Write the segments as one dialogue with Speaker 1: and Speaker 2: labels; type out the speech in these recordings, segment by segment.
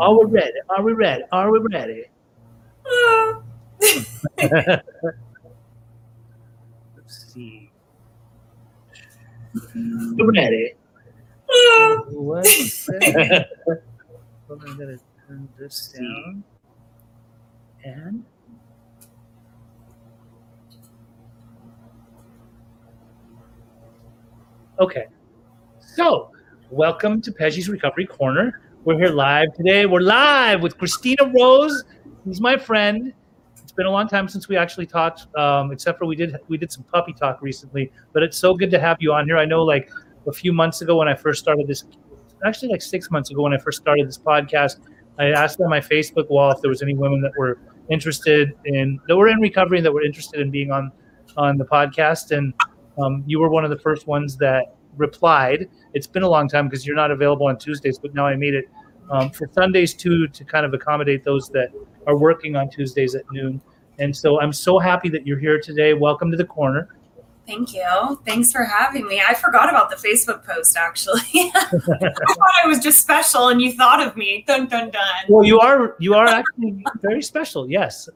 Speaker 1: Are we ready? Are we ready? Are we ready? Let's see. We're ready. What is that? Hold I'm gonna turn this down. And okay. So, welcome to Peggy's Recovery Corner. We're here live today. We're live with Christina Rose. He's my friend. It's been a long time since we actually talked, um, except for we did we did some puppy talk recently. But it's so good to have you on here. I know, like a few months ago when I first started this, actually like six months ago when I first started this podcast, I asked on my Facebook wall if there was any women that were interested in that were in recovery and that were interested in being on on the podcast, and um, you were one of the first ones that replied. It's been a long time because you're not available on Tuesdays, but now I made it um, for Sundays too to kind of accommodate those that are working on Tuesdays at noon. And so I'm so happy that you're here today. Welcome to the corner.
Speaker 2: Thank you. Thanks for having me. I forgot about the Facebook post actually. I thought I was just special and you thought of me. Dun dun dun.
Speaker 1: Well, you are you are actually very special. Yes.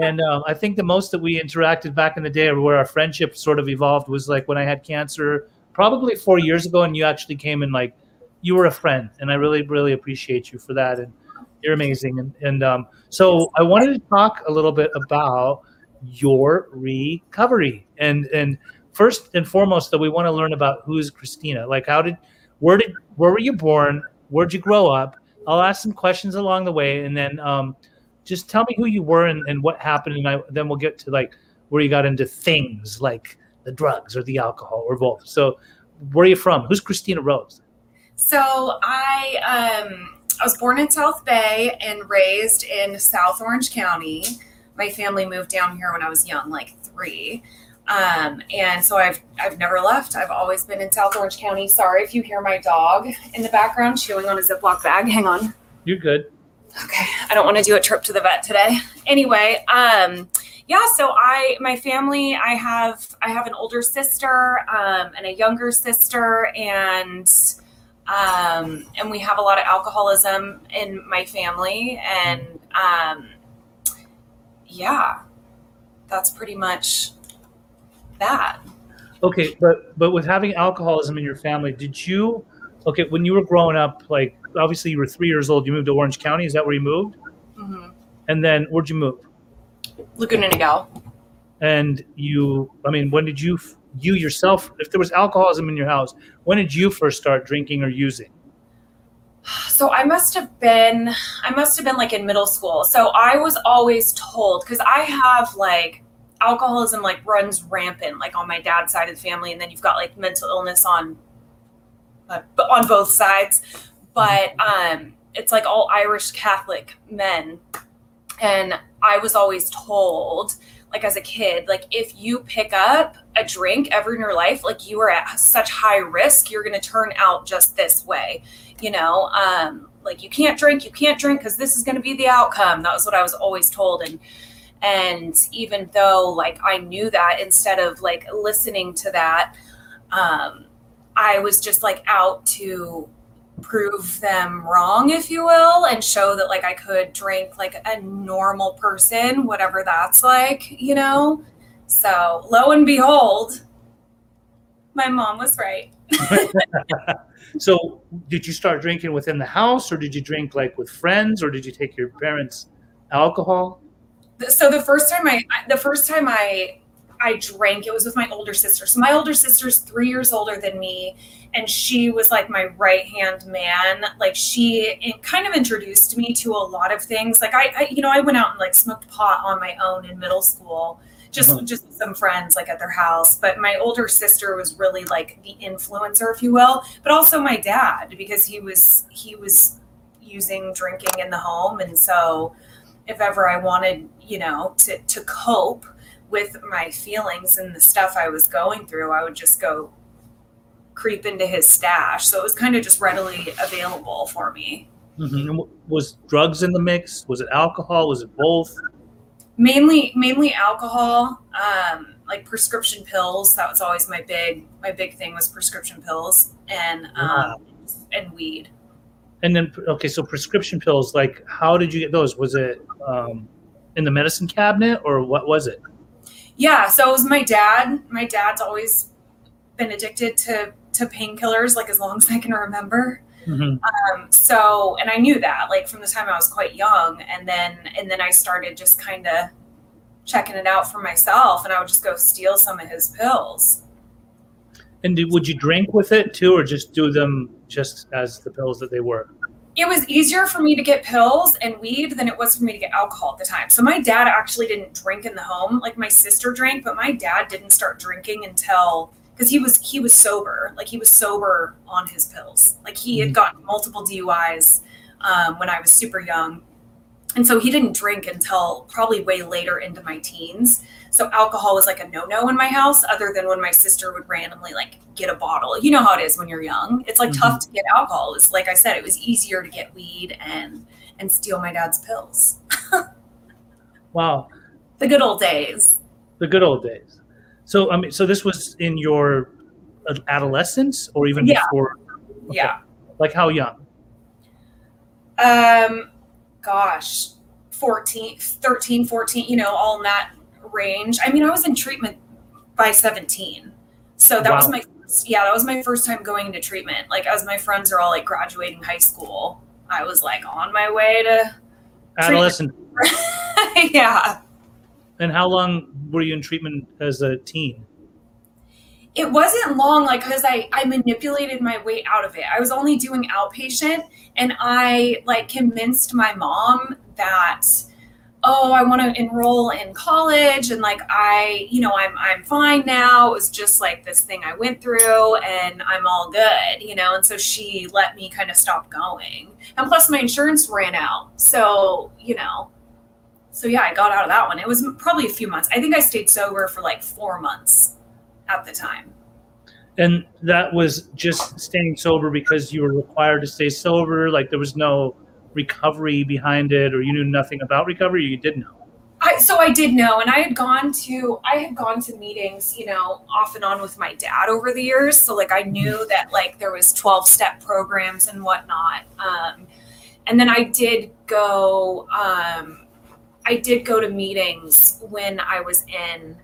Speaker 1: And um, I think the most that we interacted back in the day, where our friendship sort of evolved, was like when I had cancer, probably four years ago, and you actually came and like you were a friend, and I really really appreciate you for that. And you're amazing. And and um, so I wanted to talk a little bit about your recovery and and first and foremost that we want to learn about who's christina like how did where did where were you born where'd you grow up i'll ask some questions along the way and then um, just tell me who you were and, and what happened and I, then we'll get to like where you got into things like the drugs or the alcohol or both so where are you from who's christina rose
Speaker 2: So I um I was born in South Bay and raised in South Orange County. My family moved down here when I was young, like three. Um, and so I've I've never left. I've always been in South Orange County. Sorry if you hear my dog in the background chewing on a Ziploc bag. Hang on.
Speaker 1: you're good
Speaker 2: Okay, I don't want to do a trip to the vet today. Anyway, um, yeah. So I, my family, I have, I have an older sister um, and a younger sister, and um, and we have a lot of alcoholism in my family, and um, yeah, that's pretty much that.
Speaker 1: Okay, but but with having alcoholism in your family, did you okay when you were growing up? Like obviously you were three years old. You moved to Orange County. Is that where you moved?
Speaker 2: hmm
Speaker 1: And then where'd you move?
Speaker 2: Laguna Niguel.
Speaker 1: And you, I mean, when did you you yourself? If there was alcoholism in your house, when did you first start drinking or using?
Speaker 2: So I must have been I must have been like in middle school. So I was always told cuz I have like alcoholism like runs rampant like on my dad's side of the family and then you've got like mental illness on uh, on both sides. But um it's like all Irish Catholic men and I was always told like as a kid like if you pick up a drink ever in your life like you are at such high risk you're going to turn out just this way you know? Um like you can't drink you can't drink because this is going to be the outcome. That was what i was always told and and even though like i knew that instead of like listening to that um i was just like out to prove them wrong if you will and show that like i could drink like a normal person whatever that's like you know so lo and behold my mom was right
Speaker 1: So did you start drinking within the house, or did you drink like with friends, or did you take your parents' alcohol?
Speaker 2: so the first time I the first time I I drank it was with my older sister. So my older sister's 3 years older than me and she was like my right-hand man. Like she kind of introduced me to a lot of things. Like I, I you know, I went out and like smoked pot on my own in middle school. Just
Speaker 1: Mhm.
Speaker 2: just some friends like at their house, but my older sister was really like the influencer if you will, but also my dad because he was he was using drinking in the home and so if ever I wanted, you know, to to cope with my feelings and the stuff I was going through, I would just go creep into his stash. So it was kind of just readily available for me.
Speaker 1: Mhm. Was drugs in the mix? Was it alcohol? Was it both?
Speaker 2: Mainly mainly alcohol, um, like prescription pills. That was always my big my big thing was prescription pills and um, and weed.
Speaker 1: And then, okay, so prescription pills, like, how did you get those? Was it um, in the medicine cabinet or what was it?
Speaker 2: Yeah, so it was my dad. My dad's always been addicted to to painkillers like as long as I can remember.
Speaker 1: Mm-hmm.
Speaker 2: Um, so, and I knew that like from the time I was quite young, and then and then I started just kind of checking it out for myself, and I would just go steal some of his pills.
Speaker 1: And did, would you drink with it too, or just do them just as the pills that they were?
Speaker 2: It was easier for me to get pills and weed than it was for me to get alcohol at the time. So my dad actually didn't drink in the home. Like my sister drank, but my dad didn't start drinking until because he was he was sober. Like he was sober on his pills. Like he had gotten multiple DUIs um, when I was super young, and so he didn't drink until probably way later into my teens. So alcohol was like a no no in my house, other than when my sister would randomly like get a bottle. You know how it is when you're young. It's like
Speaker 1: Mhm.
Speaker 2: tough to get alcohol. It's like I said, it was easier to get weed and and steal my dad's pills.
Speaker 1: Wow,
Speaker 2: The good old days.
Speaker 1: the good old days. So, I mean, so this was in your adolescence or even
Speaker 2: Yeah.
Speaker 1: before? Okay.
Speaker 2: Yeah.
Speaker 1: Like how young?
Speaker 2: Um, gosh, 14, 13, 14, you know, all in that range. I mean, I was in treatment by 17. So that was my first, yeah, that was my first time going into treatment. Like, as my friends are all like graduating high school, I was like on my way to,
Speaker 1: Adolescent.
Speaker 2: yeah.
Speaker 1: And how long were you in treatment as a teen?
Speaker 2: It wasn't long, like, because I, I manipulated my way out of it. I was only doing outpatient, and I like convinced my mom that oh i want to enroll in college and like i you know i'm i'm fine now. It was just like this thing i went through and i'm all good you know? And so she let me kind of stop going. And plus my insurance ran out so you know. So yeah i got out of that one. It was probably a few months. I think i stayed sober for like four months at the time
Speaker 1: And that was just staying sober because you were required to stay sober. Like there was no recovery behind it, or you knew nothing about recovery. You did know.
Speaker 2: I, so I did know, and I had gone to I had gone to meetings, you know, off and on with my dad over the years. So like I knew that like there was twelve step programs and whatnot. Um, and then I did go. Um, I did go to meetings when I was in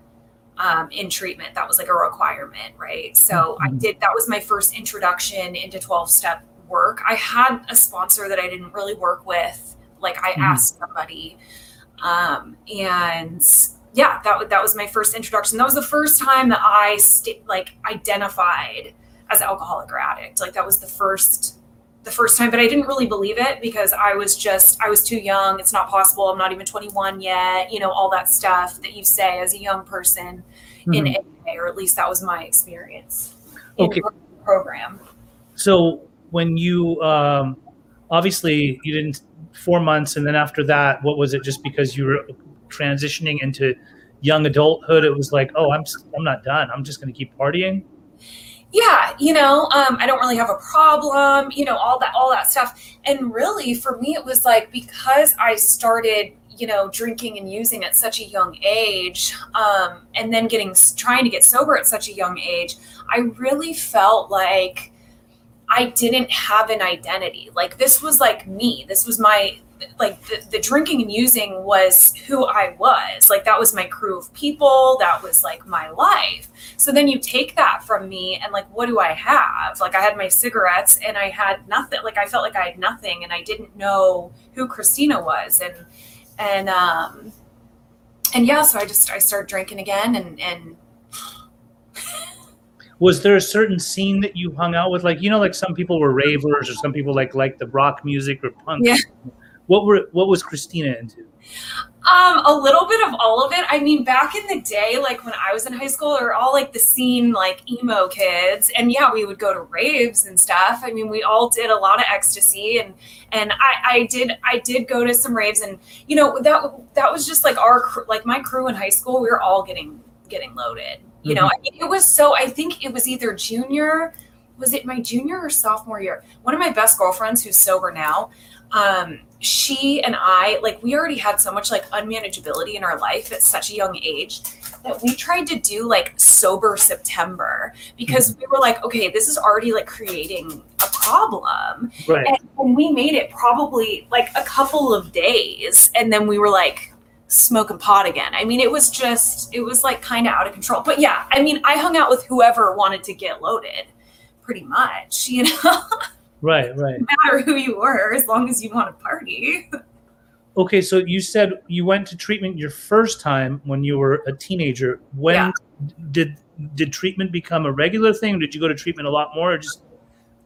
Speaker 2: um, in treatment. That was like a requirement, right? So I
Speaker 1: Mhm.
Speaker 2: did. That was my first introduction into twelve step work. I had a sponsor that I didn't really work with. Like I
Speaker 1: Mhm.
Speaker 2: asked somebody um, and yeah, that wa- that was my first introduction. That was the first time that I st- like identified as an alcoholic or addict. Like that was the first the first time, but I didn't really believe it because I was just I was too young. It's not possible. I'm not even 21 yet. You know all that stuff that you say as a young person in
Speaker 1: Mhm.
Speaker 2: AA, or at least that was my experience. in
Speaker 1: Okay.
Speaker 2: the program.
Speaker 1: So when you um, obviously you didn't four months, and then after that, what was it? Just because you were transitioning into young adulthood, it was like, oh, I'm, I'm not done. I'm just going to keep partying.
Speaker 2: Yeah you know um, i don't really have a problem you know all that all that stuff. And really for me it was like because i started you know drinking and using at such a young age um, and then getting trying to get sober at such a young age i really felt like i didn't have an identity. Like this was like me. This was my like the, the drinking and using was who i was. Like that was my crew of people. That was like my life so then you take that from me and like, what do I have? Like I had my cigarettes and I had nothing. Like I felt like I had nothing and I didn't know who Christina was. And, and, um, and yeah, so I just, I started drinking again and, and
Speaker 1: Was there a certain scene that you hung out with? Like you know, like some people were ravers, or some people like like the rock music or punk.
Speaker 2: Yeah.
Speaker 1: What were what was Christina into?
Speaker 2: Um, a little bit of all of it. I mean, back in the day, like when I was in high school, or all like the scene, like emo kids, and yeah, we would go to raves and stuff. I mean, we all did a lot of ecstasy, and and I, I did, I did go to some raves, and you know that that was just like our, like my crew in high school. We were all getting getting loaded. You know, I mean, it was so. I think it was either junior, was it my junior or sophomore year? One of my best girlfriends, who's sober now, um she and i like we already had so much like unmanageability in our life at such a young age that we tried to do like sober September because we were like, okay, this is already like creating a problem.
Speaker 1: Right.
Speaker 2: And, and we made it probably like a couple of days. And then we were like, smoking pot again. I mean, it was just, it was like kind of out of control. But yeah, I mean, I hung out with whoever wanted to get loaded pretty much, you know?
Speaker 1: Right, right.
Speaker 2: no matter who you were, as long as you want to party.
Speaker 1: Okay, so you said you went to treatment your first time when you were a teenager. When
Speaker 2: Yeah.
Speaker 1: did did treatment become a regular thing? Did you go to treatment a lot more, or just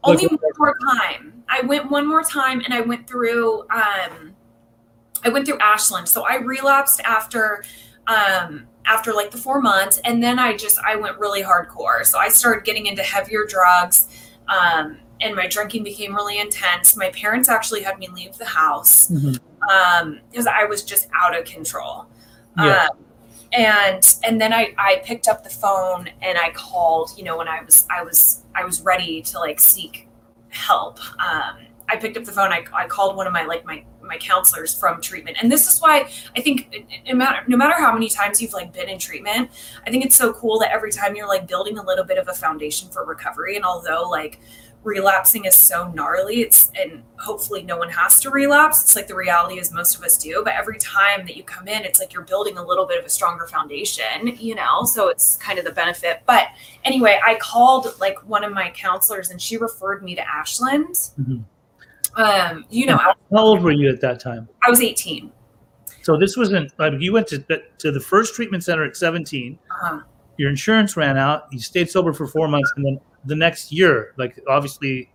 Speaker 2: Only
Speaker 1: Like-
Speaker 2: one more time. I went one more time and I went through um I went through Ashland. So I relapsed after um after like the 4 months and then I just I went really hardcore. So I started getting into heavier drugs um and my drinking became really intense. My parents actually had me leave the house um because I was just out of control.
Speaker 1: Yeah.
Speaker 2: Um, and and then I I picked up the phone and I called, you know, when I was I was I was ready to like seek help. Um I picked up the phone. I, I called one of my like my my counselors from treatment, and this is why I think no matter no matter how many times you've like been in treatment, I think it's so cool that every time you're like building a little bit of a foundation for recovery. And although like relapsing is so gnarly, it's and hopefully no one has to relapse. It's like the reality is most of us do, but every time that you come in, it's like you're building a little bit of a stronger foundation, you know. So it's kind of the benefit. But anyway, I called like one of my counselors, and she referred me to Ashland.
Speaker 1: Mhm.
Speaker 2: Um, you know,
Speaker 1: how old were you at that time?
Speaker 2: I was 18.
Speaker 1: So this wasn't like you went to to the first treatment center at 17.
Speaker 2: Uh,
Speaker 1: Your insurance ran out. You stayed sober for four months, and then the next year, like obviously,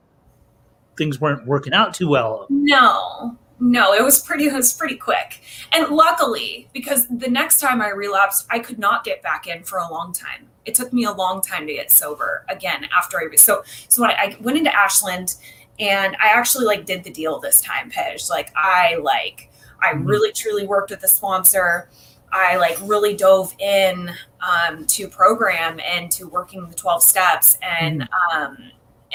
Speaker 1: things weren't working out too well.
Speaker 2: no, no, it was pretty. It was pretty quick, and luckily, because the next time I relapsed, I could not get back in for a long time. It took me a long time to get sober again after I was so so when I, I went into Ashland, and I actually like did the deal this time, Pej. Like I like I
Speaker 1: Mhm.
Speaker 2: really truly worked with the sponsor. I like really dove in um, to program and to working the 12 steps and um,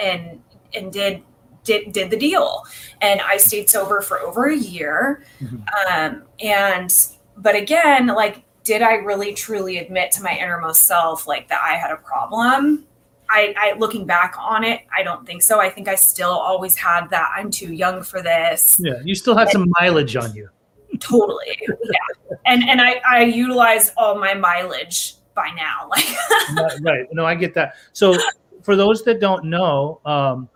Speaker 2: and and did did did the deal. And I stayed sober for over a year.
Speaker 1: Mhm.
Speaker 2: Um, and but again, like did I really truly admit to my innermost self like that I had a problem? I, I looking back on it, I don't think so. I think I still always had that I'm too young for this
Speaker 1: Yeah, you still had some mileage on you.
Speaker 2: Totally yeah and and i i utilize all my mileage by now like
Speaker 1: Right. No, I get that. So, for those that don't know, um,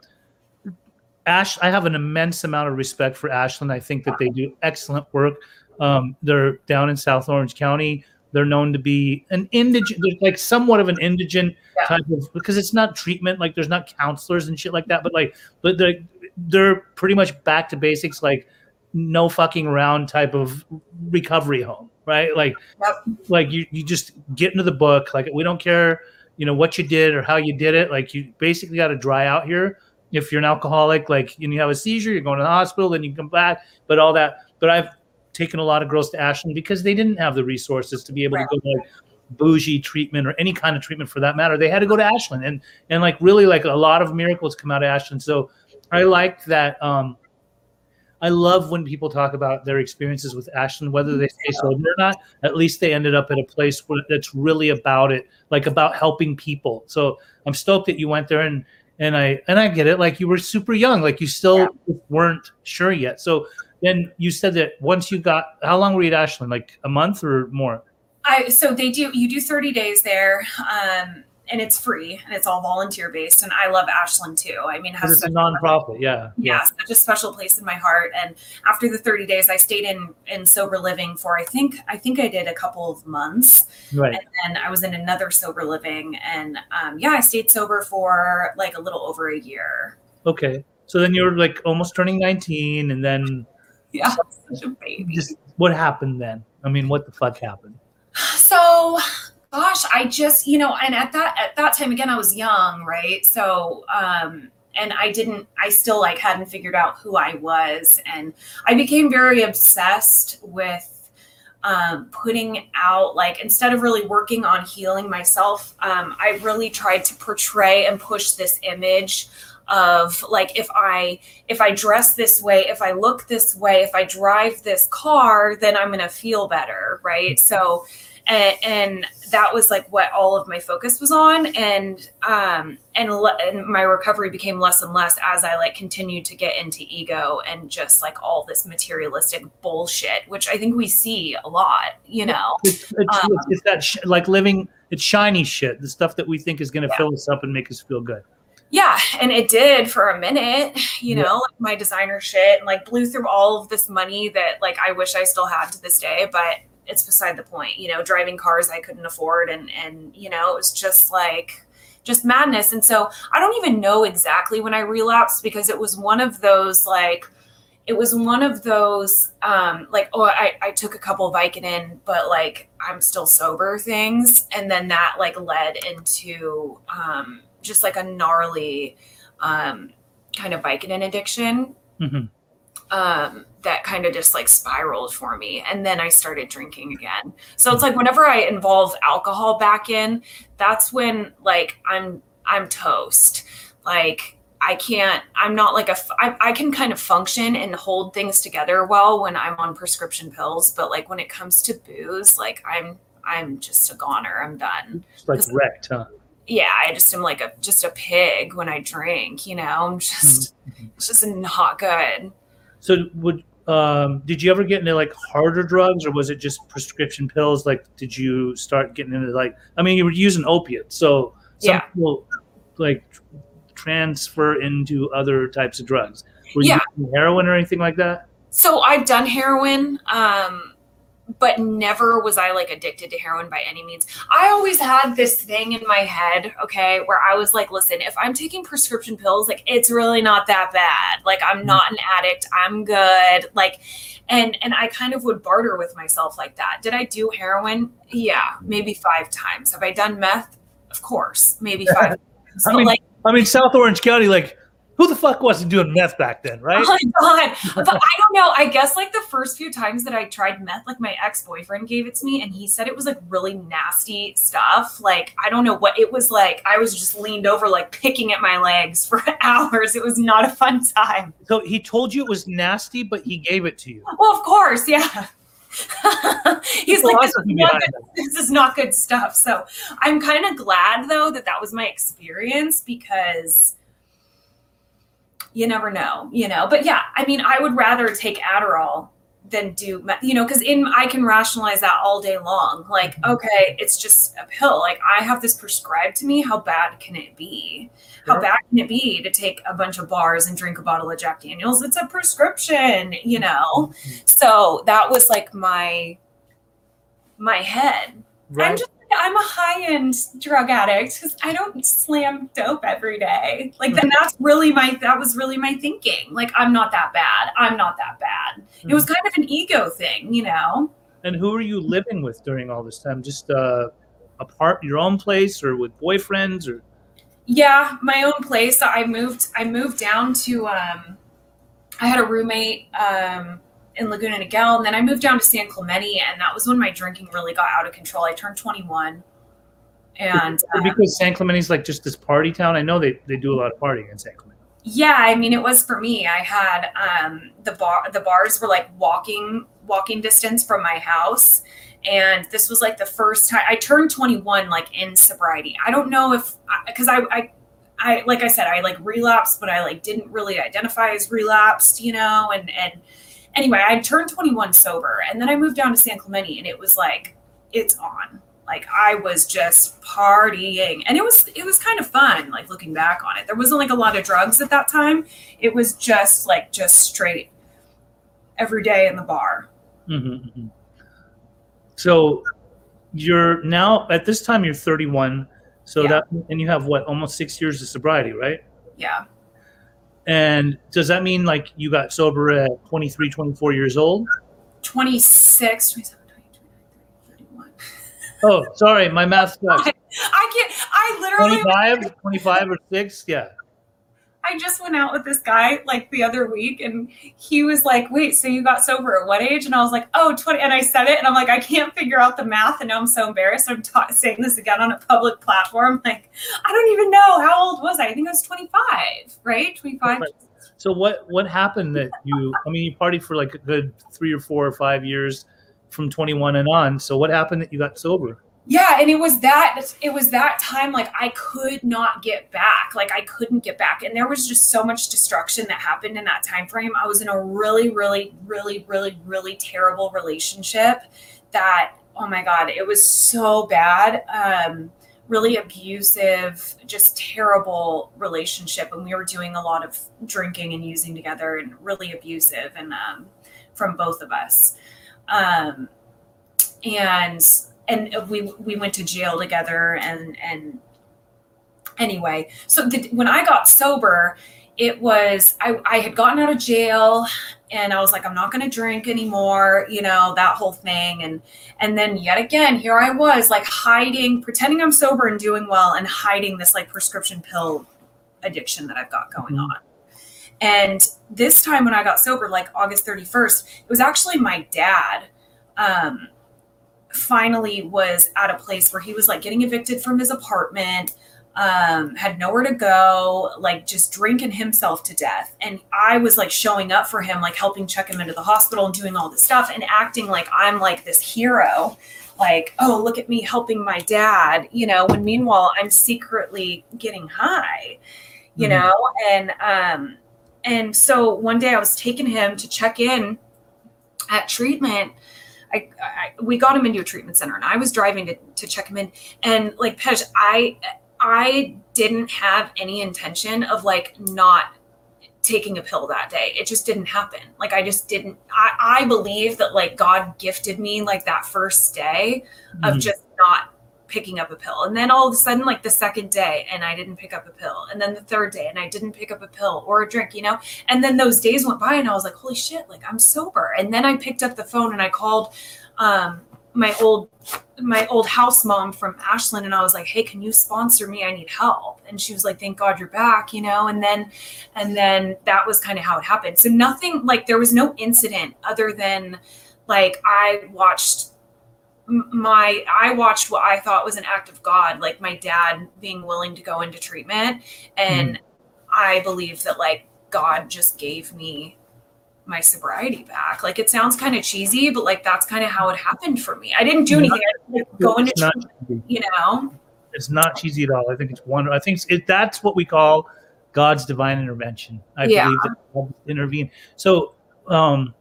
Speaker 1: Ash, I have an immense amount of respect for Ashland. I think that they do excellent work. Um, they're down in South Orange County. They're known to be an indigent, they're like somewhat of an indigent
Speaker 2: Yeah.
Speaker 1: type of because it's not treatment, like there's not counselors and shit like that. But like, but they're they're pretty much back to basics, like no fucking round type of recovery home, right? Like,
Speaker 2: Yep.
Speaker 1: like you you just get into the book. Like we don't care you know what you did or how you did it like you basically got to dry out here if you're an alcoholic like and you have a seizure you're going to the hospital then you come back but all that but i've taken a lot of girls to ashland because they didn't have the resources to be able
Speaker 2: Right.
Speaker 1: to go to like bougie treatment or any kind of treatment for that matter they had to go to ashland and and like really like a lot of miracles come out of ashland so i like that um I love when people talk about their experiences with Ashland, whether they stay sober or not. At least they ended up at a place where that's really about it, like about helping people. So I'm stoked that you went there, and and I and I get it. Like you were super young, like you still weren't sure yet. So then you said that once you got, how long were you at Ashland? Like a month or more?
Speaker 2: i so they do you do 30 days there um and it's free and it's all volunteer based and i love ashland too i mean it has
Speaker 1: it's a nonprofit. Yeah.
Speaker 2: yeah, such a special place in my heart. And after the 30 days, I stayed in in sober living for I think I think I did a couple of months,
Speaker 1: Right.
Speaker 2: and then I was in another sober living, and um, yeah, I stayed sober for like a little over a year.
Speaker 1: Okay. So then you were like almost turning 19, and then
Speaker 2: Yeah, such a baby.
Speaker 1: just what happened then? I mean, what the fuck happened?
Speaker 2: So, gosh, I just you know, and at that at that time again, I was young, right? So, um, and I didn't, I still like hadn't figured out who I was, and I became very obsessed with um, putting out like instead of really working on healing myself, um, I really tried to portray and push this image of like if i if i dress this way if i look this way if i drive this car then i'm going to feel better right so and, and that was like what all of my focus was on and um and, le- and my recovery became less and less as i like continued to get into ego and just like all this materialistic bullshit which i think we see a lot you know
Speaker 1: It's, it's,
Speaker 2: Um,
Speaker 1: it's that sh- like living. It's shiny shit. The stuff that we think is going to
Speaker 2: Yeah.
Speaker 1: fill us up and make us feel good.
Speaker 2: yeah and it did for a minute you
Speaker 1: Yeah.
Speaker 2: know like my designer shit and like blew through all of this money that like i wish i still had to this day but it's beside the point you know driving cars i couldn't afford and and you know it was just like just madness. And so i don't even know exactly when i relapsed because it was one of those like it was one of those um like oh i i took a couple vicodin but like i'm still sober things. And then that like led into um just like a gnarly um kind of vicodin addiction.
Speaker 1: Mhm.
Speaker 2: Um that kind of just like spiraled for me and then i started drinking again. So it's like whenever i involve alcohol back in that's when like i'm i'm toast. Like i can't i'm not like a I, I can kind of function and hold things together well when i'm on prescription pills but like when it comes to booze like i'm i'm just a goner i'm done.
Speaker 1: It's like wrecked, huh?
Speaker 2: yeah i just am like a just a pig when i drink you know? I'm just
Speaker 1: Mhm.
Speaker 2: it's just not good
Speaker 1: So would um did you ever get into like harder drugs or was it just prescription pills? Like did you start getting into like I mean you were using opiates, so some
Speaker 2: Yeah.
Speaker 1: people like transfer into other types of drugs. Were you
Speaker 2: Yeah.
Speaker 1: using heroin or anything like that?
Speaker 2: So I've done heroin, um, but never was I like addicted to heroin by any means. I always had this thing in my head, okay, where I was like, listen, if I'm taking prescription pills, like it's really not that bad. Like I'm mm. not an addict. I'm good. Like and and I kind of would barter with myself like that. Did I do heroin? Yeah, maybe five times. Have I done meth? Of course, maybe five times.
Speaker 1: I mean,
Speaker 2: like
Speaker 1: I mean South Orange County, like who the fuck wasn't doing meth back then, right?
Speaker 2: Oh my god! But I don't know. I guess like the first few times that I tried meth, like my ex boyfriend gave it to me, and he said it was like really nasty stuff. Like I don't know what it was like. I was just leaned over, like picking at my legs for hours. It was not a fun time.
Speaker 1: So he told you it was nasty, but he gave it to you.
Speaker 2: Well, of course, yeah. He's like, this is,
Speaker 1: Philosophy
Speaker 2: not
Speaker 1: behind
Speaker 2: good, this is not good stuff. So I'm kind of glad though that that was my experience because you never know, you know. But yeah, I mean, I would rather take Adderall than do, you know, because in I can rationalize that all day long. Like, mm-hmm. okay, it's just a pill. Like, I have this prescribed to me. How bad can it be? How
Speaker 1: Sure.
Speaker 2: bad can it be to take a bunch of bars and drink a bottle of Jack Daniels? It's a prescription, you know. Mm-hmm. So that was like my my head. I'm just I'm a high end drug addict because I don't slam dope every day. Like then that's really my that was really my thinking. Like I'm not that bad. I'm not that bad. It was kind of an ego thing, you know.
Speaker 1: And who are you living with during all this time? Just uh, apart, your own place, or with boyfriends, or
Speaker 2: Yeah, my own place. I moved. I moved down to. Um, I had a roommate um, in Laguna Niguel, and then I moved down to San Clemente, and that was when my drinking really got out of control. I turned 21, and uh,
Speaker 1: because San Clemente's like just this party town. I know they, they do a lot of partying in San Clemente.
Speaker 2: yeah, I mean, it was for me. I had um, the bar. The bars were like walking walking distance from my house. And this was like the first time I turned 21, like in sobriety. I don't know if, because I, I, I, like I said, I like relapsed, but I like didn't really identify as relapsed, you know. And and anyway, I turned 21 sober, and then I moved down to San Clemente, and it was like it's on. Like I was just partying, and it was it was kind of fun. Like looking back on it, there wasn't like a lot of drugs at that time. It was just like just straight every day in the bar.
Speaker 1: Mhm, mhm. So you're now at this time you're 31. So
Speaker 2: Yeah.
Speaker 1: that and you have what almost six years of sobriety, right?
Speaker 2: Yeah.
Speaker 1: And does that mean like you got sober at 23, 24 years old?
Speaker 2: 26, 27, 28, 29, 31.
Speaker 1: Oh, sorry, my math sucks.
Speaker 2: I can't, I literally,
Speaker 1: 25, 25 or six? Yeah.
Speaker 2: I just went out with this guy like the other week and he was like, wait, so you got sober at what age? And I was like, oh, 20. And I said it and I'm like, I can't figure out the math. And now I'm so embarrassed. I'm ta- saying this again on a public platform. Like, I don't even know. How old was I? I think I was 25, right? 25.
Speaker 1: So what what happened that you? I mean, you partied for like a good three or four or five years. from 21 and on. So what happened that you got sober?
Speaker 2: Yeah and it was that it was that time like i could not get back. Like i couldn't get back. And there was just so much destruction that happened in that time frame. I was in a really really really really really terrible relationship that oh my god it was so bad. Um really abusive just terrible relationship. And we were doing a lot of drinking and using together and really abusive and um from both of us. Um and and we we went to jail together and and anyway. So the, when i got sober it was I, I had gotten out of jail and i was like i'm not going to drink anymore you know that whole thing. And and then yet again here i was like hiding pretending i'm sober and doing well and hiding this like prescription pill addiction that i've got going on. And this time when i got sober like august 31st it was actually my dad um, finally was at a place where he was like getting evicted from his apartment um had nowhere to go like just drinking himself to death. And i was like showing up for him like helping check him into the hospital and doing all this stuff and acting like i'm like this hero. Like oh look at me helping my dad you know when meanwhile i'm secretly getting high you
Speaker 1: Mhm.
Speaker 2: know? And um and so one day i was taking him to check in at treatment I, I we got him into a treatment center and I was driving to, to check him in and like Pej, I I didn't have any intention of like not taking a pill that day. It just didn't happen. Like I just didn't I, I believe that like God gifted me like that first day of
Speaker 1: Mhm.
Speaker 2: just not picking up a pill. And then all of a sudden, like the second day, and I didn't pick up a pill. And then the third day, and I didn't pick up a pill or a drink, you know? And then those days went by, and I was like, holy shit, like I'm sober. And then I picked up the phone and I called um, my old my old house mom from Ashland and I was like, "Hey, can you sponsor me? I need help." And she was like, "Thank God you're back," you know. And then and then that was kind of how it happened. So nothing like there was no incident other than like I watched my I watched what I thought was an act of God, like my dad being willing to go into treatment and I believe that like God just gave me my sobriety back. Like it sounds kind of cheesy, but like that's kind of how it happened for me. I didn't do anything. I didn't like, go into
Speaker 1: not
Speaker 2: treatment, you know.
Speaker 1: It's not cheesy at all. I think it's one. I think it, that's what we call God's divine intervention. I
Speaker 2: Yeah.
Speaker 1: believe that God intervened. So, um,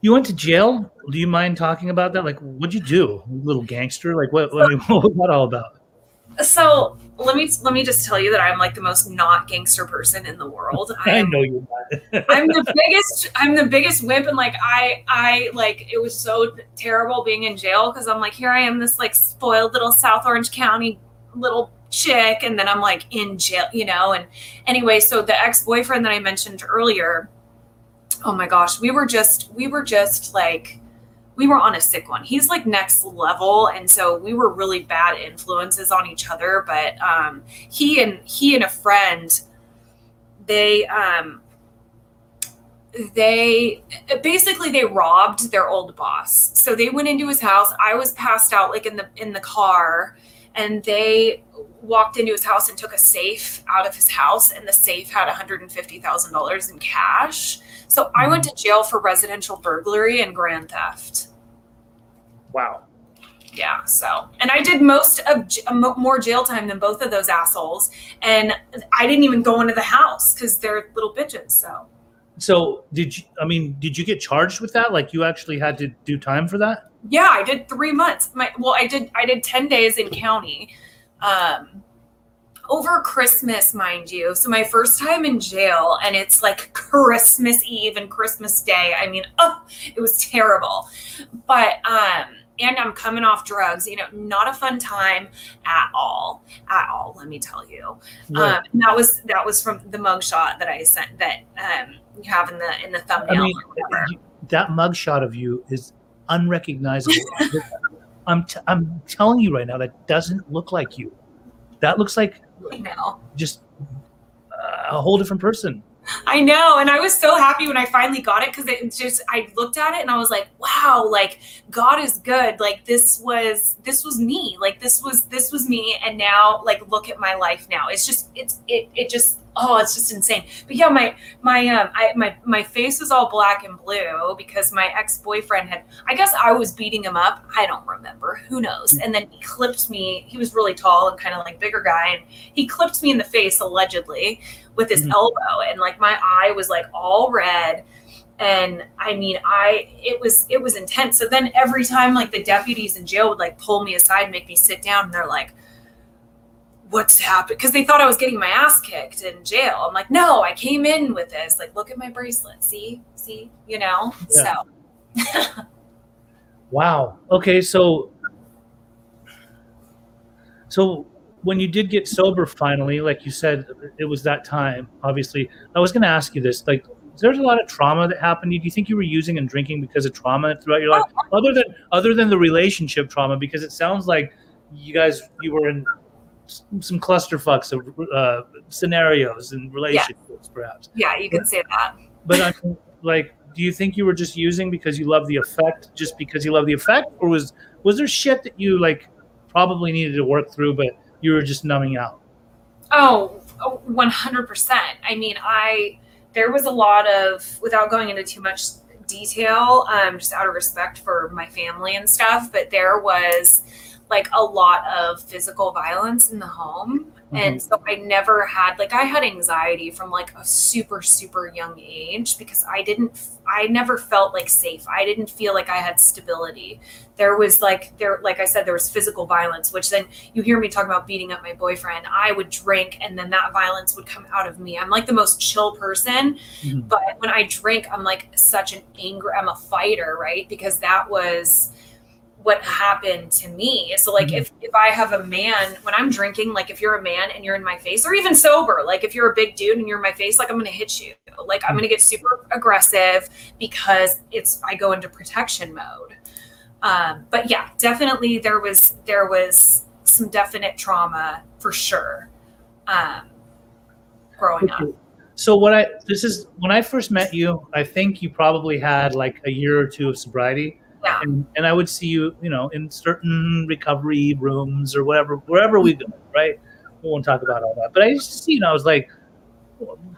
Speaker 1: you went to jail. Do you mind talking about that? Like, what'd you do, little gangster? Like, what? I mean, what was that all about?
Speaker 2: So let me let me just tell you that I'm like the most not gangster person in the world.
Speaker 1: I
Speaker 2: I'm
Speaker 1: know you're not.
Speaker 2: I'm the biggest I'm the biggest wimp and like I I like it was so terrible being in jail because I'm like here I am this like spoiled little South Orange County little chick and then I'm like in jail you know and anyway so the ex-boyfriend that I mentioned earlier oh my gosh we were just we were just like we were on a sick one. He's like next level and so we were really bad influences on each other but um he and he and a friend they um they basically they robbed their old boss. So they went into his house. I was passed out like in the in the car and they walked into his house and took a safe out of his house and the safe had $150000 in cash so i went to jail for residential burglary and grand theft
Speaker 1: Wow.
Speaker 2: yeah so and i did most of j- more jail time than both of those assholes and i didn't even go into the house because they're little bitches so
Speaker 1: So, did you? I mean, did you get charged with that? Like, you actually had to do time for that?
Speaker 2: yeah i did three months my well i did i did 10 days in county um over christmas mind you so my first time in jail and it's like christmas eve and christmas day i mean oh it was terrible but um and i'm coming off drugs you know not a fun time at all at all let me tell you
Speaker 1: Right.
Speaker 2: um that was that was from the mugshot that i sent that um you have in the in the thumbnail
Speaker 1: I mean,
Speaker 2: or whatever.
Speaker 1: that mugshot of you is unrecognizable. I'm t- I'm telling you right now, that doesn't look like you. That looks like
Speaker 2: I know.
Speaker 1: just a whole different person.
Speaker 2: I know. And I was so happy when I finally got it because it just, I looked at it and I was like, wow, like God is good. Like this was, this was me. Like this was, this was me. And now, like, look at my life now. It's just, it's, it, it just, oh, it's just insane. But yeah, my my um, I my my face was all black and blue because my ex boyfriend had. I guess I was beating him up. I don't remember. Who knows? And then he clipped me. He was really tall and kind of like bigger guy, and he clipped me in the face allegedly with his
Speaker 1: Mhm.
Speaker 2: elbow, and like my eye was like all red and i mean i it was it was intense so then every time like the deputies in jail would like pull me aside and make me sit down and they're like what's happened because they thought i was getting my ass kicked in jail i'm like no i came in with this like look at my bracelet see see you know
Speaker 1: Yeah.
Speaker 2: so
Speaker 1: Wow. Okay, so so when you did get sober finally, like you said, it was that time. Obviously, I was going to ask you this: like, there's a lot of trauma that happened. Do you think you were using and drinking because of trauma throughout your life, oh, oh. other than other than the relationship trauma? Because it sounds like you guys you were in some clusterfucks of uh, scenarios and relationships, perhaps.
Speaker 2: yeah you can say that
Speaker 1: But I mean, like, do you think you were just using because you love the effect, just because you love the effect, or was was there shit that you like probably needed to work through, but you were just numbing out?
Speaker 2: Oh, oh, 100%. I mean, I there was a lot of without going into too much detail, um just out of respect for my family and stuff, but there was like a lot of physical violence in the home. And so I never had like I had anxiety from like a super super young age because I didn't I never felt like safe. I didn't feel like I had stability. There was like there like I said there was physical violence which then you hear me talk about beating up my boyfriend. I would drink and then that violence would come out of me. I'm like the most chill person,
Speaker 1: Mhm.
Speaker 2: but when I drink, I'm like such an angry, I'm a fighter, right? Because that was what happened to me. So like
Speaker 1: Mhm.
Speaker 2: if if I have a man when I'm drinking, like if you're a man and you're in my face, or even sober, like if you're a big dude and you're in my face, like I'm gonna hit you. Like I'm gonna get super aggressive because it's I go into protection mode. Um, but yeah, definitely there was there was some definite trauma for sure. Um, growing up.
Speaker 1: So what I this is when I first met you, I think you probably had like a year or two of sobriety.
Speaker 2: Yeah.
Speaker 1: And, and I would see you, you know, in certain recovery rooms or whatever, wherever we go, right? We won't talk about all that. But I used to see, you know, I was like,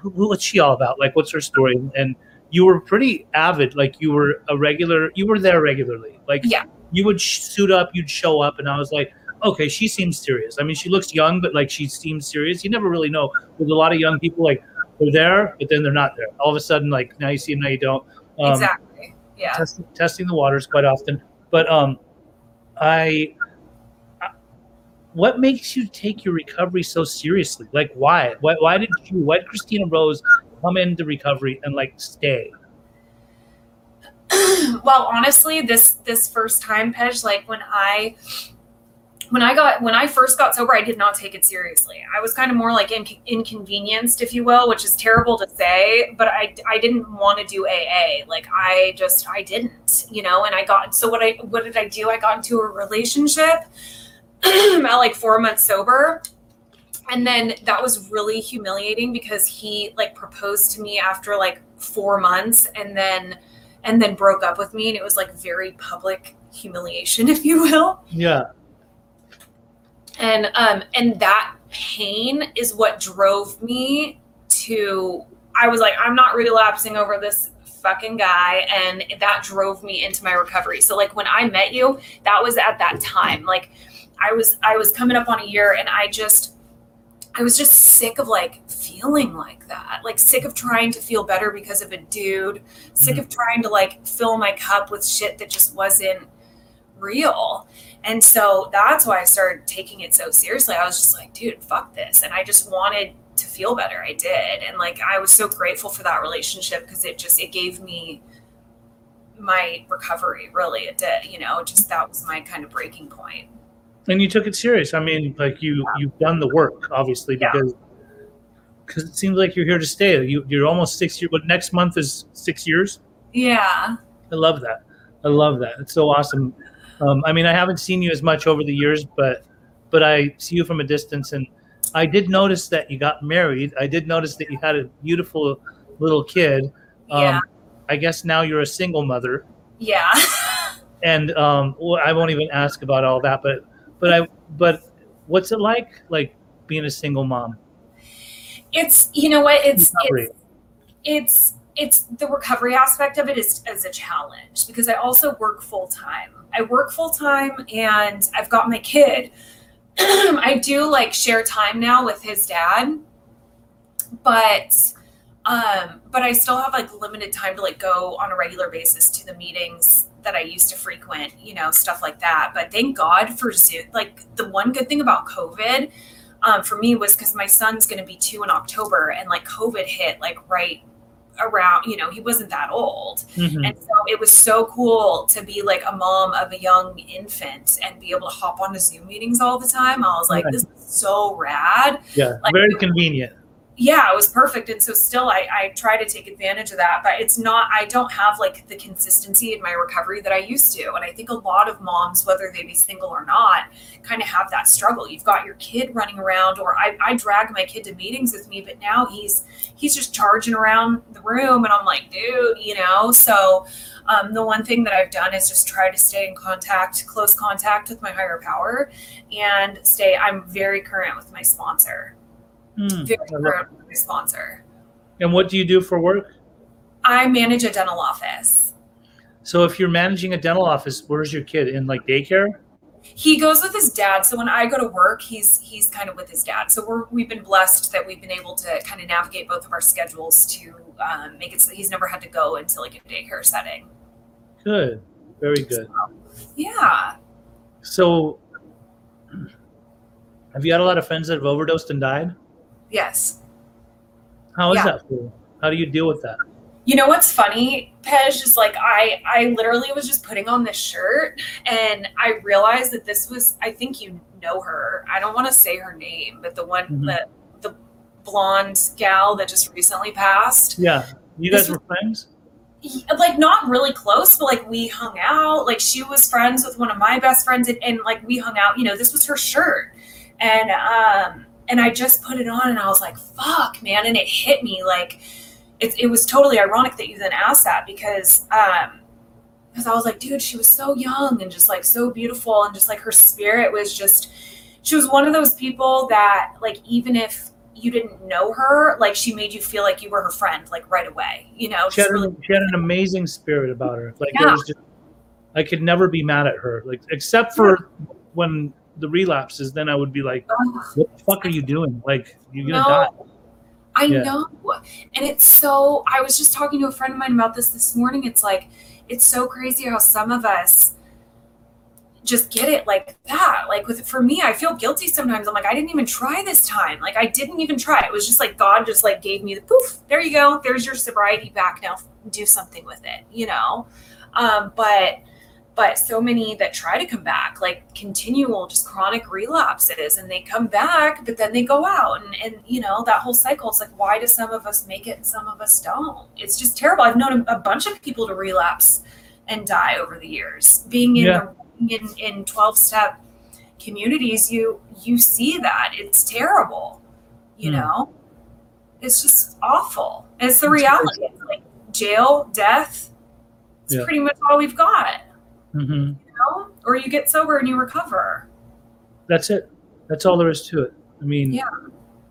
Speaker 1: what's she all about? Like, what's her story? And you were pretty avid. Like, you were a regular, you were there regularly. Like,
Speaker 2: Yeah.
Speaker 1: you would sh- suit up, you'd show up, and I was like, okay, she seems serious. I mean, she looks young, but like, she seems serious. You never really know. With a lot of young people, like, they're there, but then they're not there. All of a sudden, like, now you see them, now you don't. Um,
Speaker 2: exactly. Yeah.
Speaker 1: testing, testing the waters quite often. But um, I, I- what makes you take your recovery so seriously? Like, why? Why, why did you? Why did Christina Rose come into recovery and like stay?
Speaker 2: well, honestly, this this first time, Pej, like when I when I got when I first got sober, I did not take it seriously. I was kind of more like in, inconvenienced, if you will, which is terrible to say, but I I didn't want to do AA. Like I just I didn't, you know. And I got so what I what did I do? I got into a relationship at like four months sober. And then that was really humiliating because he like proposed to me after like four months and then and then broke up with me and it was like very public humiliation if you will
Speaker 1: Yeah,
Speaker 2: and um and that pain is what drove me to i was like i'm not relapsing over this fucking guy. And that drove me into my recovery. So like when i met you that was at that time. Like i was i was coming up on a year and i just i was just sick of like feeling like that. Like sick of trying to feel better because of a dude. Sick
Speaker 1: Mhm.
Speaker 2: of trying to like fill my cup with shit that just wasn't real and so that's why I started taking it so seriously. I was just like, dude, fuck this. And I just wanted to feel better. I did. And like I was so grateful for that relationship because it just it gave me my recovery, really. It did, you know, just that was my kind of breaking point.
Speaker 1: and you took it serious. I mean, like you you've done the work, obviously,
Speaker 2: Yeah.
Speaker 1: because because it seems like you're here to stay. You you're almost six years. But next month is six years.
Speaker 2: Yeah.
Speaker 1: I love that. I love that. It's so awesome. Um, I mean, I haven't seen you as much over the years, but but I see you from a distance, and I did notice that you got married. I did notice that you had a beautiful little kid. Um,
Speaker 2: Yeah.
Speaker 1: I guess now you're a single mother,
Speaker 2: Yeah.
Speaker 1: and um, well, I won't even ask about all that. But but I but what's it like like being a single mom?
Speaker 2: it's you know what it's it's it's it's the recovery aspect of it is as a challenge because I also work full time. I work full time and I've got my kid. I do like share time now with his dad, but um, but I still have like limited time to like go on a regular basis to the meetings that I used to frequent, you know, stuff like that. But thank God for Zoom. Like the one good thing about COVID um, for me was because my son's going to be two in October, and like COVID hit like right around, you know, he wasn't that old.
Speaker 1: Mhm.
Speaker 2: And so it was so cool to be like a mom of a young infant and be able to hop onto Zoom meetings all the time. I was like,
Speaker 1: Right.
Speaker 2: this is so rad.
Speaker 1: Yeah,
Speaker 2: like-
Speaker 1: very convenient.
Speaker 2: Yeah, it was perfect. And so still I, I try to take advantage of that, but it's not, I don't have like the consistency in my recovery that I used to. And I think a lot of moms, whether they be single or not, kind of have that struggle. You've got your kid running around, or I, I drag my kid to meetings with me, but now he's he's just charging around the room and I'm like, dude, you know? So um, the one thing that I've done is just try to stay in contact, close contact with my higher power and stay, I'm very current with my sponsor. Very
Speaker 1: I love-
Speaker 2: current with my sponsor.
Speaker 1: And what do you do for work?
Speaker 2: I manage a dental office.
Speaker 1: So if you're managing a dental office, where's your kid in like daycare?
Speaker 2: He goes with his dad. So when I go to work, he's he's kind of with his dad. So we're we've been blessed that we've been able to kind of navigate both of our schedules to um, make it so he's never had to go into like a daycare setting.
Speaker 1: Good, very good.
Speaker 2: Yeah.
Speaker 1: So, have you had a lot of friends that have overdosed and died?
Speaker 2: Yes.
Speaker 1: How is
Speaker 2: Yeah.
Speaker 1: that for you? How do you deal with that?
Speaker 2: You know what's funny, Pej, is like I I literally was just putting on this shirt and I realized that this was I think you know her. I don't want to say her name, but the one
Speaker 1: Mhm.
Speaker 2: that the blonde gal that just recently passed.
Speaker 1: Yeah, you guys were friends.
Speaker 2: Like not really close, but like we hung out. Like she was friends with one of my best friends and, and like we hung out, you know, this was her shirt. And um and I just put it on and I was like, fuck, man. And it hit me like it, it was totally ironic that you then asked that because um because I was like, dude, she was so young and just like so beautiful and just like her spirit was just she was one of those people that like even if you didn't know her, like she made you feel like you were her friend, like right away. You know,
Speaker 1: She had,
Speaker 2: really
Speaker 1: an, she had an amazing spirit about her. Like it
Speaker 2: Yeah.
Speaker 1: was just, I could never be mad at her. Like except for when the relapses, then I would be like, "What the fuck are you doing? Like you're gonna
Speaker 2: No.
Speaker 1: die."
Speaker 2: I
Speaker 1: Yeah.
Speaker 2: know. And it's so, I was just talking to a friend of mine about this this morning. It's like, it's so crazy how some of us just get it like that. Like with, for me, I feel guilty sometimes. I'm like, I didn't even try this time. Like I didn't even try. It was just like God just like gave me the poof, there you go. There's your sobriety back now. Do something with it, you know? Um, but, but so many that try to come back like continual just chronic relapses and they come back but then they go out and, and you know that whole cycle is like why do some of us make it and some of us don't? It's just terrible. I've known a, a bunch of people to relapse and die over the years. Being in
Speaker 1: Yeah.
Speaker 2: in, in 12 step communities you you see that. It's terrible you
Speaker 1: Hmm.
Speaker 2: know? It's just awful. It's the reality. It's like jail death it's
Speaker 1: Yeah.
Speaker 2: pretty much all we've got
Speaker 1: hmm
Speaker 2: you know? Or you get sober and you recover.
Speaker 1: That's it. That's all there is to it. I mean,
Speaker 2: Yeah.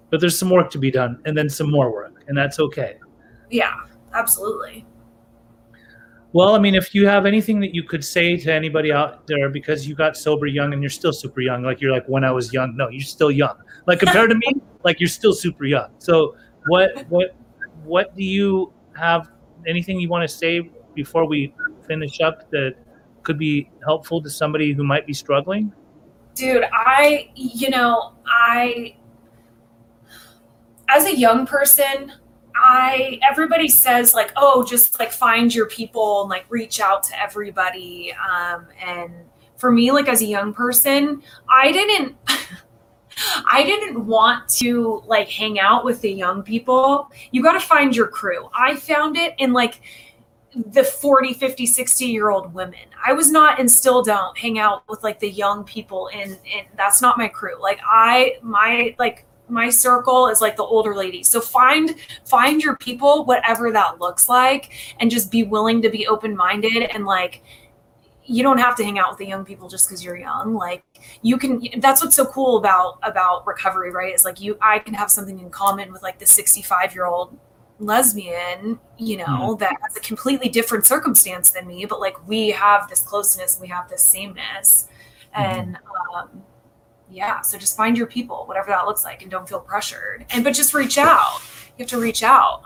Speaker 1: But there's some work to be done, and then some more work, and that's okay.
Speaker 2: Yeah, absolutely.
Speaker 1: Well, I mean, if you have anything that you could say to anybody out there because you got sober young and you're still super young, like you're like when I was young. No, you're still young. Like compared to me, like you're still super young. So what what what do you have anything you want to say before we finish up that could be helpful to somebody who might be struggling?
Speaker 2: Dude, I, you know, I, as a young person, I, everybody says like, oh, just like find your people and like reach out to everybody. Um, and for me, like as a young person, I didn't, I didn't want to like hang out with the young people. You got to find your crew. I found it in like the 40, 50, 60 year old women. I was not and still don't hang out with like the young people and and that's not my crew. Like I my like my circle is like the older ladies. So find find your people whatever that looks like and just be willing to be open-minded and like you don't have to hang out with the young people just because you're young like you can that's what's so cool about about recovery right is like you i can have something in common with like the 65 year old lesbian you know mm-hmm. that has a completely different circumstance than me but like we have this closeness we have this sameness mm-hmm. and um yeah so just find your people whatever that looks like and don't feel pressured and but just reach out you have to reach out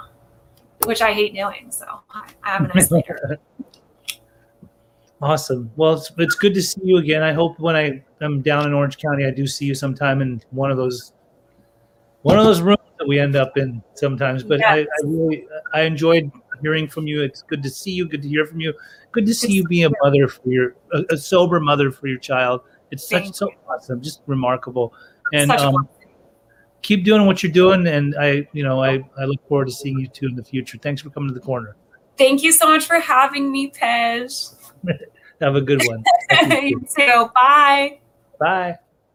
Speaker 2: which i hate doing so I, i'm an isolator
Speaker 1: Awesome. Well, it's, it's good to see you again. I hope when I am down in Orange County, I do see you sometime in one of those one of those rooms that we end up in sometimes. But yes. I, I, really I enjoyed hearing from you. It's good to see you. Good to hear from you. Good to see it's you be a mother for your a, a, sober mother for your child. It's such so you. awesome, just remarkable. And um, keep doing what you're doing. And I, you know, I I look forward to seeing you too in the future. Thanks for coming to the corner.
Speaker 2: Thank you so much for having me, Pej.
Speaker 1: Have a good one.
Speaker 2: you too. Bye.
Speaker 1: Bye.